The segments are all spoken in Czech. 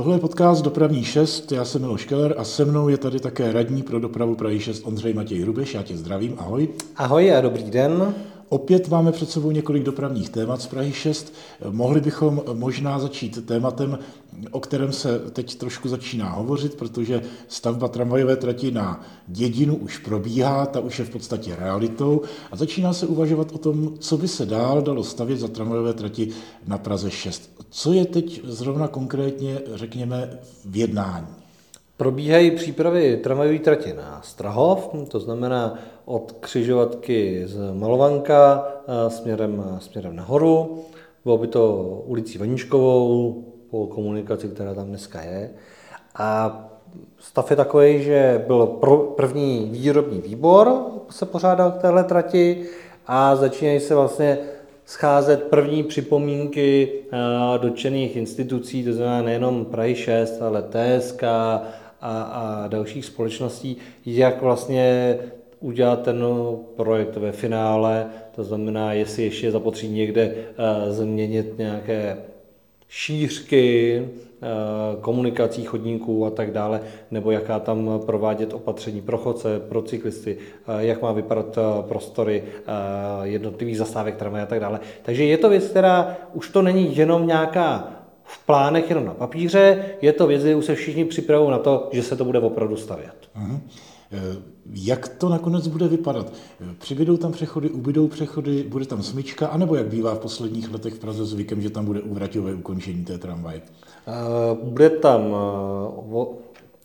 Tohle je podcast Dopravní 6, já jsem Miloš Keller a se mnou je tady také radní pro dopravu Prahy 6 Ondřej Matěj Hrubeš, já tě zdravím, ahoj. Ahoj a dobrý den. Opět máme před sebou několik dopravních témat z Prahy 6. Mohli bychom možná začít tématem, o kterém se teď trošku začíná hovořit, protože stavba tramvajové trati na Dědinu už probíhá, ta už je v podstatě realitou a začíná se uvažovat o tom, co by se dál dalo stavět za tramvajové trati na Praze 6. Co je teď zrovna konkrétně, řekněme, v jednání? Probíhají přípravy tramvajové trati na Strahov, to znamená od křižovatky z Malovanka eh, směrem, směrem nahoru. Bylo by to ulicí Vaničkovou po komunikaci, která tam dneska je. A stav je takový, že byl první výrobní výbor, se pořádal k téhle trati a začínají se vlastně scházet první připomínky eh, dotčených institucí, to znamená nejenom Prahy 6, ale TSK, a, a dalších společností, jak vlastně udělat ten projekt ve finále, to znamená, jestli ještě je zapotřebí někde uh, změnit nějaké šířky, uh, komunikací chodníků a tak dále, nebo jaká tam provádět opatření pro chodce, pro cyklisty, uh, jak má vypadat prostory jednotlivých zastávek tramvaje a tak dále. Takže je to věc, která už to není jenom nějaká v plánech jenom na papíře, je to věc, už se všichni připravují na to, že se to bude opravdu stavět. Uh-huh. Jak to nakonec bude vypadat? Přibydou tam přechody, ubydou přechody, bude tam smyčka, anebo jak bývá v posledních letech v Praze zvykem, že tam bude úvraťové ukončení té tramvaje? Bude tam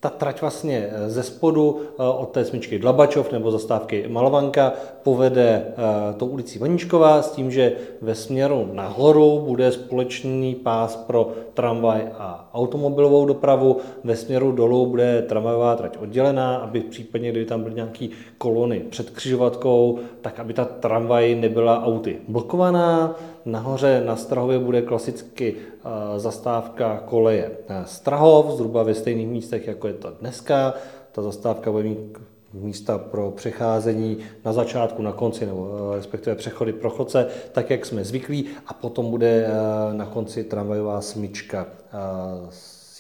ta trať vlastně eh, ze spodu eh, od té smyčky Dlabačov nebo zastávky Malovanka povede eh, tou ulicí Vaničková s tím, že ve směru nahoru bude společný pás pro tramvaj a automobilovou dopravu, ve směru dolů bude tramvajová trať oddělená, aby případně, kdyby tam byly nějaké kolony před křižovatkou, tak aby ta tramvaj nebyla auty blokovaná, Nahoře na Strahově bude klasicky eh, zastávka koleje eh, Strahov, zhruba ve stejných místech, jako je to dneska. Ta zastávka bude mít místa pro přecházení na začátku, na konci, nebo eh, respektive přechody pro chodce, tak jak jsme zvyklí, a potom bude na konci tramvajová smyčka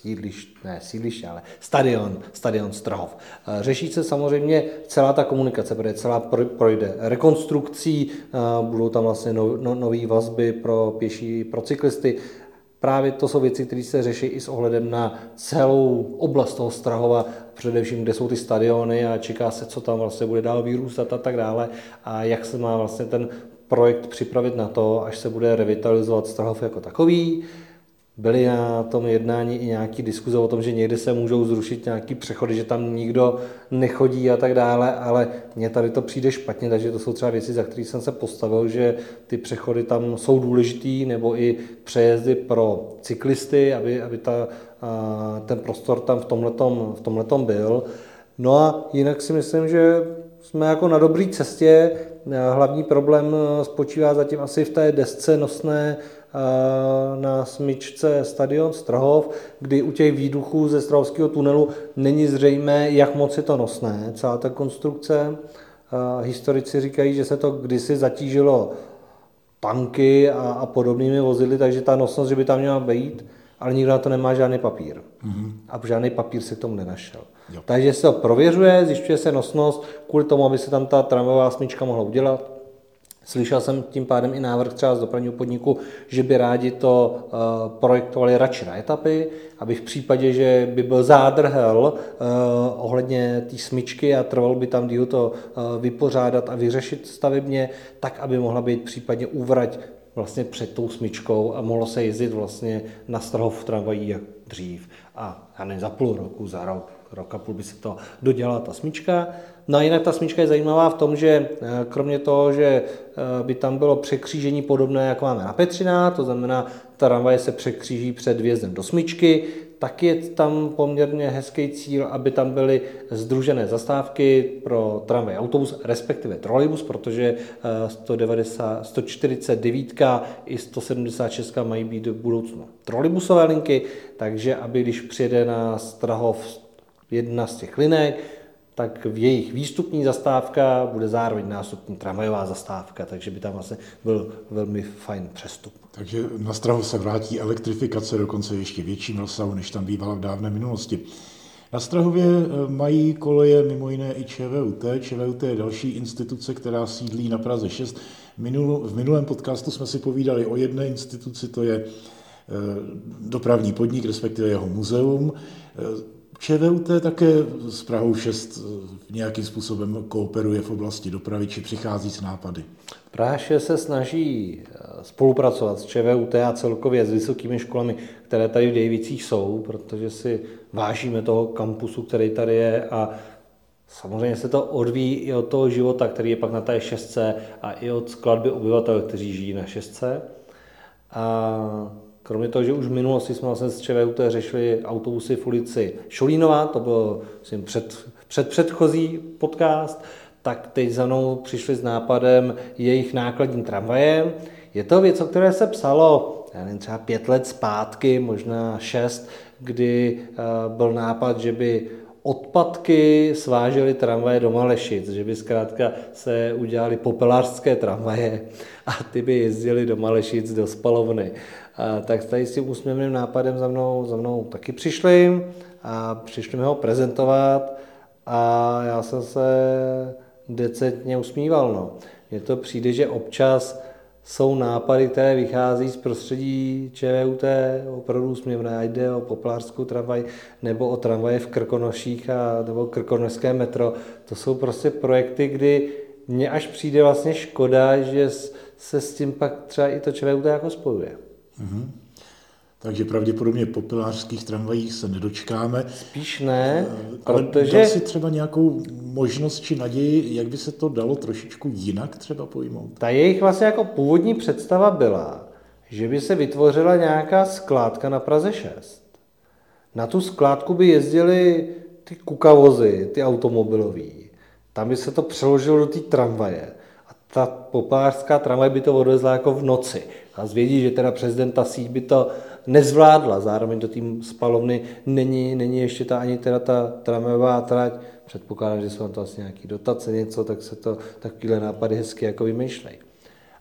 sídliště, ne sídliště, ale stadion, stadion Strahov. Eh, řeší se samozřejmě celá ta komunikace, protože celá projde rekonstrukcí, eh, budou tam vlastně no, no, nové vazby pro pěší, pro cyklisty, Právě to jsou věci, které se řeší i s ohledem na celou oblast toho Strahova, především kde jsou ty stadiony a čeká se, co tam vlastně bude dál vyrůstat a tak dále a jak se má vlastně ten projekt připravit na to, až se bude revitalizovat Strahov jako takový. Byly na tom jednání i nějaký diskuze o tom, že někdy se můžou zrušit nějaký přechody, že tam nikdo nechodí a tak dále, ale mně tady to přijde špatně, takže to jsou třeba věci, za které jsem se postavil, že ty přechody tam jsou důležitý, nebo i přejezdy pro cyklisty, aby, aby ta, ten prostor tam v tomhletom, v byl. No a jinak si myslím, že jsme jako na dobré cestě. Hlavní problém spočívá zatím asi v té desce nosné na smyčce stadion Strahov, kdy u těch výduchů ze Strahovského tunelu není zřejmé, jak moc je to nosné, celá ta konstrukce. Historici říkají, že se to kdysi zatížilo tanky a, a podobnými vozidly, takže ta nosnost, že by tam měla být, ale nikdo na to nemá žádný papír. Mm-hmm. A žádný papír se k tomu nenašel. Jo. Takže se to prověřuje, zjišťuje se nosnost kvůli tomu, aby se tam ta tramvajová smyčka mohla udělat. Slyšel jsem tím pádem i návrh třeba z dopravního podniku, že by rádi to uh, projektovali radši na etapy, aby v případě, že by byl zádrhel uh, ohledně té smyčky a trval by tam díl to uh, vypořádat a vyřešit stavebně, tak aby mohla být případně úvrať vlastně před tou smyčkou a mohlo se jezdit vlastně na Strahov tramvají jak dřív. A já nevím, za půl roku, za rok, rok a půl by se to dodělala ta smyčka. No a jinak ta smyčka je zajímavá v tom, že eh, kromě toho, že eh, by tam bylo překřížení podobné, jako máme na Petřina, to znamená, tramvaje se překříží před vjezdem do smyčky, tak je tam poměrně hezký cíl, aby tam byly združené zastávky pro tramvaj autobus, respektive trolejbus, protože 190, eh, 149 i 176 mají být v budoucnu trolejbusové linky, takže aby když přijede na Strahov jedna z těch linek, tak v jejich výstupní zastávka bude zároveň nástupní tramvajová zastávka, takže by tam vlastně byl velmi fajn přestup. Takže na Strahu se vrátí elektrifikace dokonce ještě větším rozsahu, než tam bývala v dávné minulosti. Na Strahově eh, mají koleje mimo jiné i ČVUT. ČVUT je další instituce, která sídlí na Praze 6. v minulém podcastu jsme si povídali o jedné instituci, to je eh, dopravní podnik, respektive jeho muzeum. Eh, ČVUT také s Prahou 6 nějakým způsobem kooperuje v oblasti dopravy, či přichází s nápady. Praha 6 se snaží eh, spolupracovat s ČVUT a celkově s vysokými školami, které tady v Dejvicích jsou, protože si vážíme toho kampusu, který tady je a Samozřejmě se to odvíjí i od toho života, který je pak na té šestce a i od skladby obyvatel, kteří žijí na šestce. A Kromě toho, že už v minulosti jsme vlastně s ČVUT řešili autobusy v ulici Šolínová, to byl myslím, před, před předchozí podcast, tak teď za mnou přišli s nápadem jejich nákladní tramvaje. Je to věc, o které se psalo já nevím, třeba pět let zpátky, možná šest, kdy uh, byl nápad, že by odpadky svážely tramvaje do Malešic, že by zkrátka se udělali popelářské tramvaje a ty by jezdili do Malešic do spalovny. A tak tady s tím úsměvným nápadem za mnou, za mnou taky přišli a přišli mi ho prezentovat a já jsem se decentně usmíval. No. Mně to přijde, že občas jsou nápady, které vychází z prostředí ČVUT, opravdu úsměvné, a jde o poplářskou tramvaj nebo o tramvaje v Krkonoších a, nebo krkonošské metro. To jsou prostě projekty, kdy mně až přijde vlastně škoda, že se s tím pak třeba i to ČVUT jako spojuje. Mm-hmm. Takže pravděpodobně po pilářských tramvajích se nedočkáme. Spíš ne, eh, ale protože... dal si třeba nějakou možnost či naději, jak by se to dalo trošičku jinak třeba pojmout? Ta jejich vlastně jako původní představa byla, že by se vytvořila nějaká skládka na Praze 6. Na tu skládku by jezdili ty kukavozy, ty automobilový. Tam by se to přeložilo do té tramvaje. A ta popářská tramvaj by to odvezla jako v noci a zvědí, že teda prezidenta síť by to nezvládla. Zároveň do tým spalovny není, není ještě ta ani teda ta tramvajová trať. Předpokládám, že jsou na to asi nějaký dotace, něco, tak se to takovýhle nápady hezky jako vymýšlejí.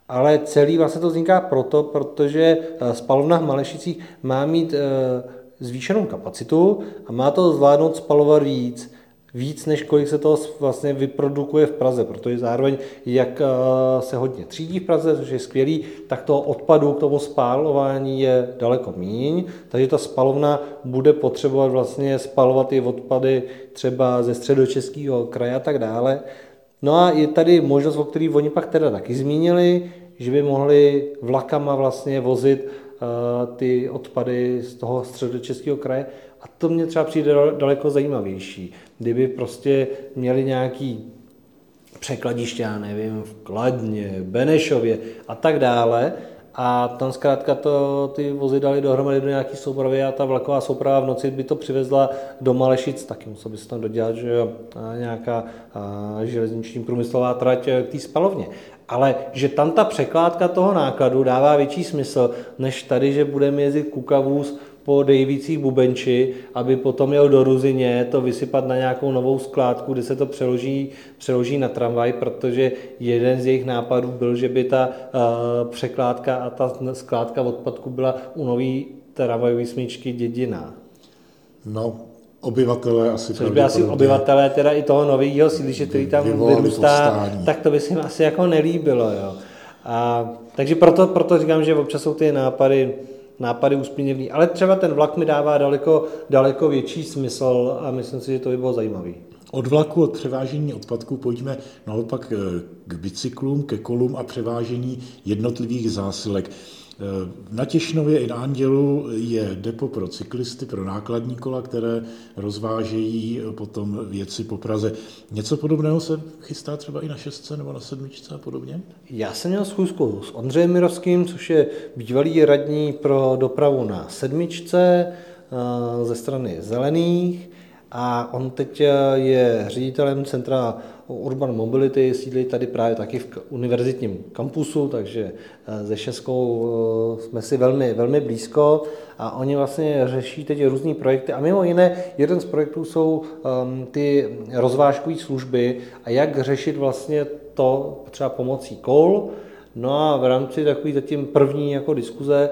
Ale celý vlastně to vzniká proto, protože eh, spalovna v Malešicích má mít eh, zvýšenou kapacitu a má to zvládnout spalovat víc víc, než kolik se toho vlastně vyprodukuje v Praze, protože zároveň, jak eh, se hodně třídí v Praze, což je skvělý, tak toho odpadu k tomu spálování je daleko míň, takže ta spalovna bude potřebovat vlastně spalovat i odpady třeba ze středočeského kraje a tak dále. No a je tady možnost, o který oni pak teda taky zmínili, že by mohli vlakama vlastně vozit uh, ty odpady z toho středočeského kraje. A to mě třeba přijde daleko zajímavější kdyby prostě měli nějaký překladiště, já nevím, v Kladně, Benešově a tak dále, a tam zkrátka to, ty vozy dali dohromady do nějaký soupravy a ta vlaková souprava v noci by to přivezla do Malešic, taky musel by se tam dodělat, že jo, nějaká a, železniční průmyslová trať k té spalovně. Ale že tam ta překládka toho nákladu dává větší smysl, než tady, že budeme jezdit kukavůz po Dejvících Bubenči, aby potom jel do Ruzině to vysypat na nějakou novou skládku, kde se to přeloží, přeloží na tramvaj, protože jeden z jejich nápadů byl, že by ta uh, překládka a ta skládka odpadku byla u nový tramvajové smyčky dědina. No, obyvatelé asi Což by asi obyvatelé teda i toho nového sídliště, který tam vyrůstá, tak to by se jim asi jako nelíbilo. Jo. A, takže proto, proto říkám, že občas jsou ty nápady nápady úsměvný, ale třeba ten vlak mi dává daleko, daleko větší smysl a myslím si, že to by bylo zajímavé. Od vlaku, od převážení odpadků pojďme naopak eh, k bicyklům, ke kolům a převážení jednotlivých zásilek. Na Těšnově i na Andělu je depo pro cyklisty, pro nákladní kola, které rozvážejí potom věci po Praze. Něco podobného se chystá třeba i na šestce nebo na sedmičce a podobně? Já jsem měl schůzku s Ondřejem Mirovským, což je bývalý radní pro dopravu na sedmičce eh, ze strany zelených a on teď je ředitelem Centra Urban Mobility, sídlí tady právě taky v univerzitním kampusu, takže ze Šeskou jsme si velmi, velmi blízko. A oni vlastně řeší teď různé projekty. A mimo jiné jeden z projektů jsou um, ty rozvážkové služby a jak řešit vlastně to třeba pomocí kol, No a v rámci takové zatím první jako diskuze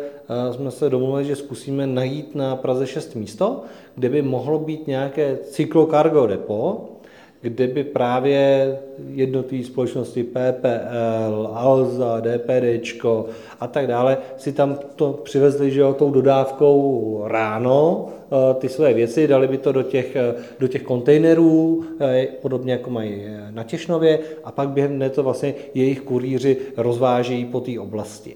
jsme se domluvili, že zkusíme najít na Praze 6 místo, kde by mohlo být nějaké cyklokargo depo, kde by právě jednotlivé společnosti PPL, Alza, DPD a tak dále si tam to přivezli, že jo, tou dodávkou ráno, eh, ty své věci, dali by to do těch, eh, do těch kontejnerů, eh, podobně jako mají na Těšnově, a pak během dne to vlastně jejich kurýři rozvážejí po té oblasti.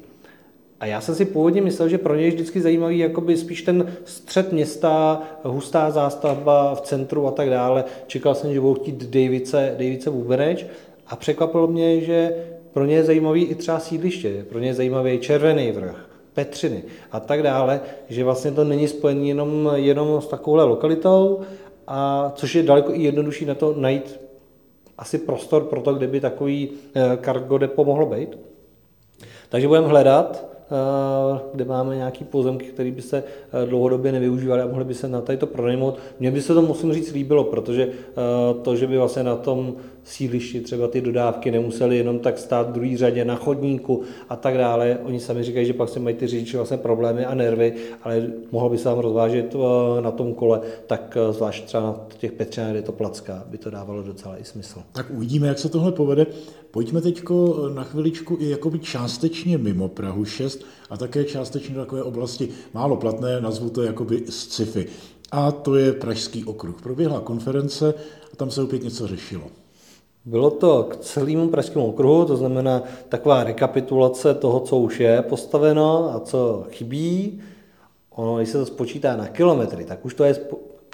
A já jsem si původně myslel, že pro něj je vždycky zajímavý jakoby spíš ten střed města, hustá zástavba v centru a tak dále. Čekal jsem, že budou chtít Davice, Davice Bubeneč a překvapilo mě, že pro ně je zajímavý i třeba sídliště, pro ně je zajímavý Červený vrch, Petřiny a tak dále, že vlastně to není spojené jenom, jenom s takovouhle lokalitou, a což je daleko i jednodušší na to najít asi prostor pro to, kde by takový eh, cargo depo mohlo být. Takže budeme hledat, kde máme nějaký pozemky, které by se eh, dlouhodobě nevyužívaly a mohly by se na tady to pronajmout. Mně by se to, musím říct, líbilo, protože eh, to, že by vlastně na tom sídlišti třeba ty dodávky nemusely jenom tak stát v druhé řadě na chodníku a tak dále. Oni sami říkají, že pak se mají ty řidiči vlastně problémy a nervy, ale mohlo by se tam rozvážet na tom kole, tak zvlášť třeba na těch Petřinách, kde to placka, by to dávalo docela i smysl. Tak uvidíme, jak se tohle povede. Pojďme teď na chviličku i jakoby částečně mimo Prahu 6 a také částečně do takové oblasti málo platné, nazvu to jakoby sci-fi. A to je Pražský okruh. Proběhla konference a tam se opět něco řešilo. Bylo to k celému Pražskému okruhu, to znamená taková rekapitulace toho, co už je postaveno a co chybí. Ono, když se to spočítá na kilometry, tak už to je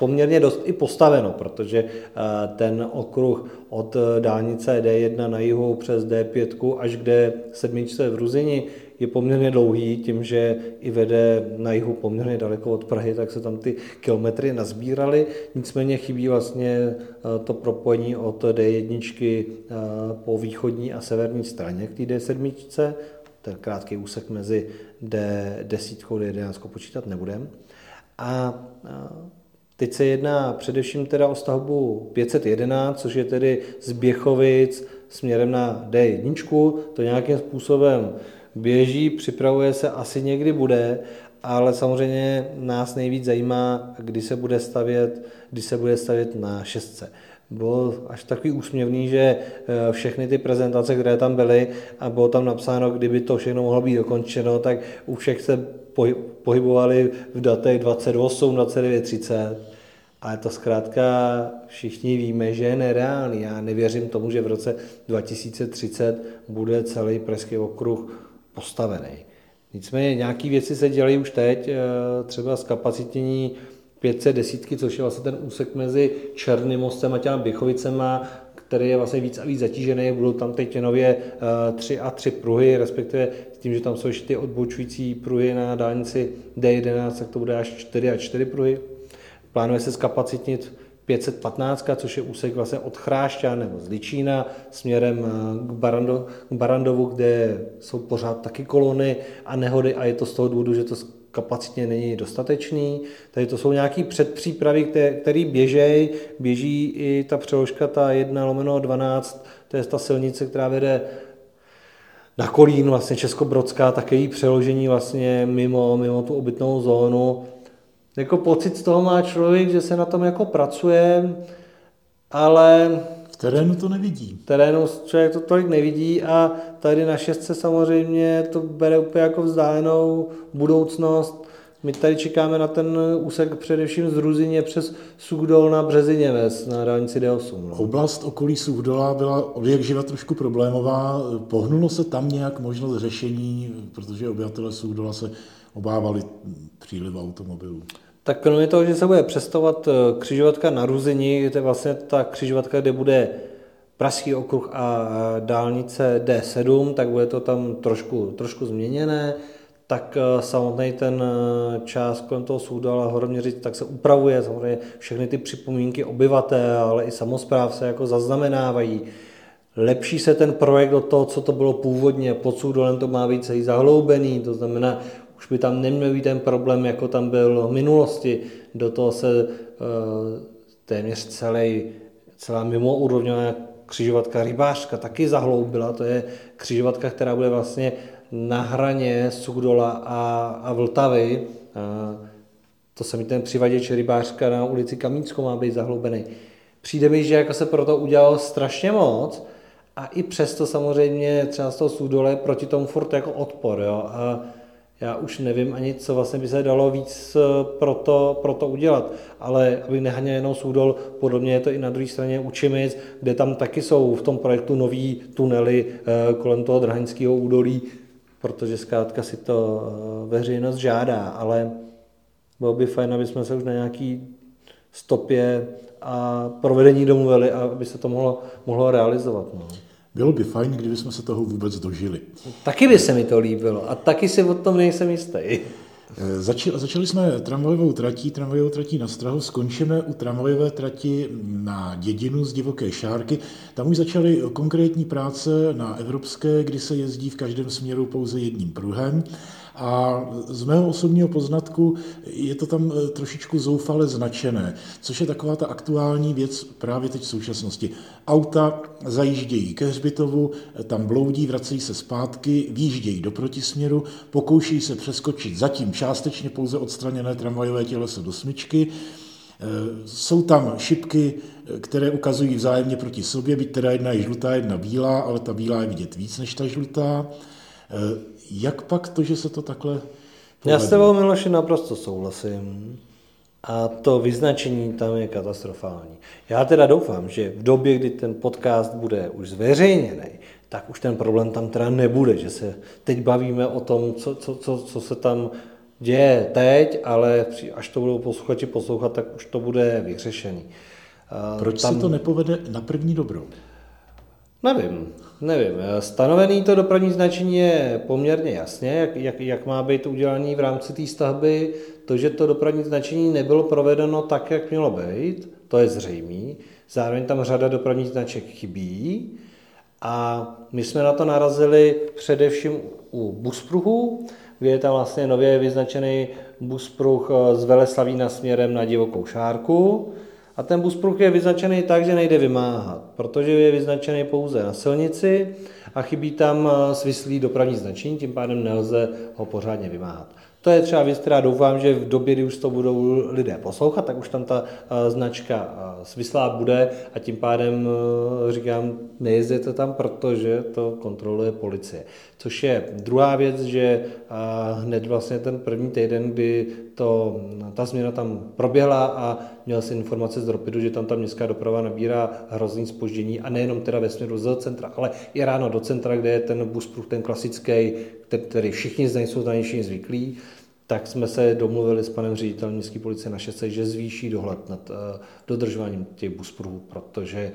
poměrně dost i postaveno, protože eh, ten okruh od eh, dálnice D1 na jihu přes D5 až k D7 v Ruzini je poměrně dlouhý, tím, že i vede na jihu poměrně daleko od Prahy, tak se tam ty kilometry nazbíraly. Nicméně chybí vlastně eh, to propojení od D1 po východní a severní straně k té D7, ten krátký úsek mezi D10 a D11 počítat nebudeme. A Teď se jedná především teda o stavbu 511, což je tedy z Běchovic směrem na D1. To nějakým způsobem běží, připravuje se, asi někdy bude, ale samozřejmě nás nejvíc zajímá, kdy se bude stavět, kdy se bude stavět na šestce. Bylo až takový úsměvný, že eh, všechny ty prezentace, které tam byly a bylo tam napsáno, kdyby to všechno mohlo být dokončeno, tak u všech se pohybovali v datech 28, 29, 30 ale to zkrátka všichni víme, že je nereálný. Já nevěřím tomu, že v roce 2030 bude celý Pražský okruh postavený. Nicméně nějaké věci se dělají už teď, eh, třeba zkapacitnění 510, což je vlastně ten úsek mezi Černým mostem a těma Běchovicema, který je vlastně víc a víc zatížený. Budou tam teď nově 3 eh, a 3 pruhy, respektive s tím, že tam jsou ještě ty odbočující pruhy na dálnici D11, tak to bude až 4 a 4 pruhy. Plánuje se zkapacitnit 515, což je úsek vlastně od Chrášťa nebo z Ličína směrem eh, k, Barando, k Barandovu, kde jsou pořád taky kolony a nehody a je to z toho důvodu, že to kapacitně není dostatečný. Tady to jsou nějaké předpřípravy, které běžejí. Běží i ta přeložka, ta 1 lomeno 12, to je ta silnice, která vede na Kolín, vlastně Českobrodská, také její přeložení vlastně mimo, mimo tu obytnou zónu jako pocit z toho má člověk, že se na tom jako pracuje, ale... V terénu to nevidí. V terénu člověk to tolik nevidí a tady na šestce samozřejmě to bere úplně jako vzdálenou budoucnost. My tady čekáme na ten úsek především z Ruzině přes Sugdol na Březině ves, na dálnici D8. No. Oblast okolí Sugdola byla od jak živa trošku problémová. Pohnulo se tam nějak možnost řešení, protože obyvatele Sugdola se obávali příliv automobilů. Tak kromě toho, že se bude přestovat eh, křižovatka na Ruzini, to je vlastně ta křižovatka, kde bude Pražský okruh a dálnice D7, tak bude to tam trošku, trošku změněné. tak samotný ten čas kolem toho soudu, ale horoměřit, tak se upravuje samozřejmě všechny ty připomínky obyvatel, ale i samozpráv se jako zaznamenávají. Lepší se ten projekt od toho, co to bylo původně, pod soudolem to má být celý zahloubený, to znamená, už by tam neměl být ten problém, jako tam byl v minulosti. Do toho se uh, téměř celý, celá mimoúrovňová křižovatka rybářka taky zahloubila. To je křižovatka, která bude vlastně na hraně Sugdola a, a Vltavy. A to mi ten přivaděč rybářka na ulici Kamínskou má být zahloubený. Přijde mi, že jako se proto udělalo strašně moc a i přesto samozřejmě třeba z toho Sudole proti tomu furt jako odpor. Jo? A já už nevím ani, co vlastně by se dalo víc eh, pro to, pro to udělat. Ale aby nehaněl jenom Soudol, podobně je to i na druhé straně Učimic, kde tam taky jsou v tom projektu nový tunely eh, kolem toho Drahaňského údolí, protože zkrátka si to eh, veřejnost žádá, ale bylo by fajn, aby jsme se už na nějaký stopě a provedení domluvili, aby se to mohlo, mohlo realizovat. No. Bylo by fajn, kdyby jsme se toho vůbec dožili. Taky by se mi to líbilo a taky si o tom nejsem jistý. Eh, začali, začali jsme tramvajovou tratí, tramvajovou tratí na Strahu, skončíme u tramvajové trati na Dědinu z Divoké Šárky. Tam už začaly konkrétní práce na Evropské, kdy se jezdí v každém směru pouze jedním pruhem. A z mého osobního poznatku je to tam eh, trošičku zoufale značené, což je taková ta aktuální věc právě teď v současnosti. Auta zajíždějí ke hřbitovu, tam bloudí, vracejí se zpátky, výjíždějí do protisměru, pokouší se přeskočit zatím částečně pouze odstraněné tramvajové těleso do smyčky, eh, jsou tam šipky, eh, které ukazují vzájemně proti sobě, byť teda jedna je žlutá, jedna bílá, ale ta bílá je vidět víc než ta žlutá. Jak pak to, že se to takhle povedlo? Já s tebou, Miloši, naprosto souhlasím. A to vyznačení tam je katastrofální. Já teda doufám, že v době, kdy ten podcast bude už zveřejněný, tak už ten problém tam teda nebude, že se teď bavíme o tom, co, co, co, co se tam děje teď, ale až to budou posluchači poslouchat, tak už to bude vyřešený. Proč tam... se to nepovede na první dobrou? Nevím, nevím. Stanovený to dopravní značení je poměrně jasně, jak, jak, jak má být udělaný v rámci té stavby. To, že to dopravní značení nebylo provedeno tak, jak mělo být, to je zřejmé. Zároveň tam řada dopravních značek chybí. A my jsme na to narazili především u buspruhů, kde je tam vlastně nově vyznačený buspruh z Veleslavína směrem na divokou šárku. A ten buspruh je vyznačený tak, že nejde vymáhat, protože je vyznačený pouze na silnici a chybí tam eh, svislý dopravní značení, tím pádem nelze ho pořádně vymáhat. To je třeba věc, která doufám, že v době, kdy už to budou lidé poslouchat, tak už tam ta eh, značka eh, svislá bude a tím pádem říkám, nejezděte tam, protože to kontroluje policie. Což je druhá věc, že hned vlastně ten první týden, kdy to, ta změna tam proběhla a měl jsem informace z Ropidu, že tam ta městská doprava nabírá hrozný spoždění a nejenom teda ve směru z centra, ale i ráno do centra, kde je ten buspruh, ten klasický, který všichni z jsou na zvyklí, tak jsme se domluvili s panem ředitelem městské policie na 6, že zvýší dohled nad uh, dodržováním těch buspruhů, protože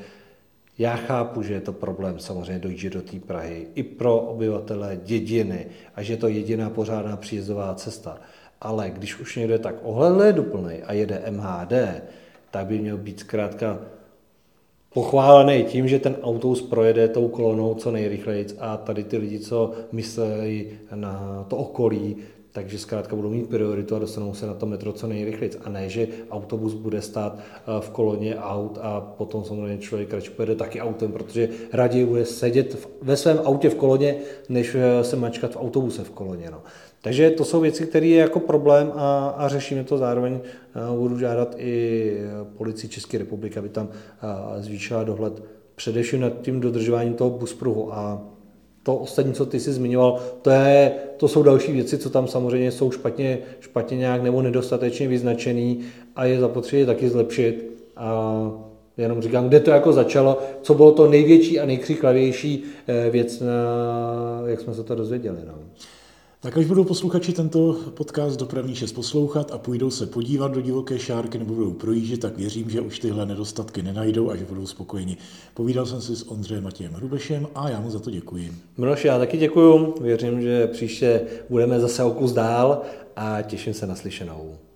já chápu, že je to problém samozřejmě dojíždět do té Prahy i pro obyvatele dědiny a že je to jediná pořádná příjezdová cesta. Ale když už někdo je tak ohledleduplný a jede MHD, tak by měl být zkrátka pochválený tím, že ten autobus projede tou kolonou co nejrychleji a tady ty lidi, co myslí na to okolí, takže zkrátka budou mít prioritu a dostanou se na to metro co nejrychleji. A ne, že autobus bude stát eh, v koloně aut a potom samozřejmě člověk radši pojede taky autem, protože raději bude sedět ve svém autě v koloně, než eh, se mačkat v autobuse v koloně. No. Takže to jsou věci, které je jako problém a, a řešíme to zároveň. Budu žádat i policii České republiky, aby tam zvýšila dohled především nad tím dodržováním toho buspruhu a to ostatní, co ty jsi zmiňoval, to, je, to jsou další věci, co tam samozřejmě jsou špatně, špatně nějak nebo nedostatečně vyznačený a je zapotřebí taky zlepšit. A jenom říkám, kde to jako začalo, co bylo to největší a nejkřiklavější eh, věc, jak jsme se to dozvěděli. No. Tak až budou posluchači tento podcast Dopravní 6 poslouchat a půjdou se podívat do divoké šárky nebo budou projíždět, tak věřím, že už tyhle nedostatky nenajdou a že budou spokojeni. Povídal jsem si s Ondřejem Matějem Hrubešem a já mu za to děkuji. Miloš, já taky děkuju. Věřím, že příště budeme zase o kus dál a těším se na slyšenou.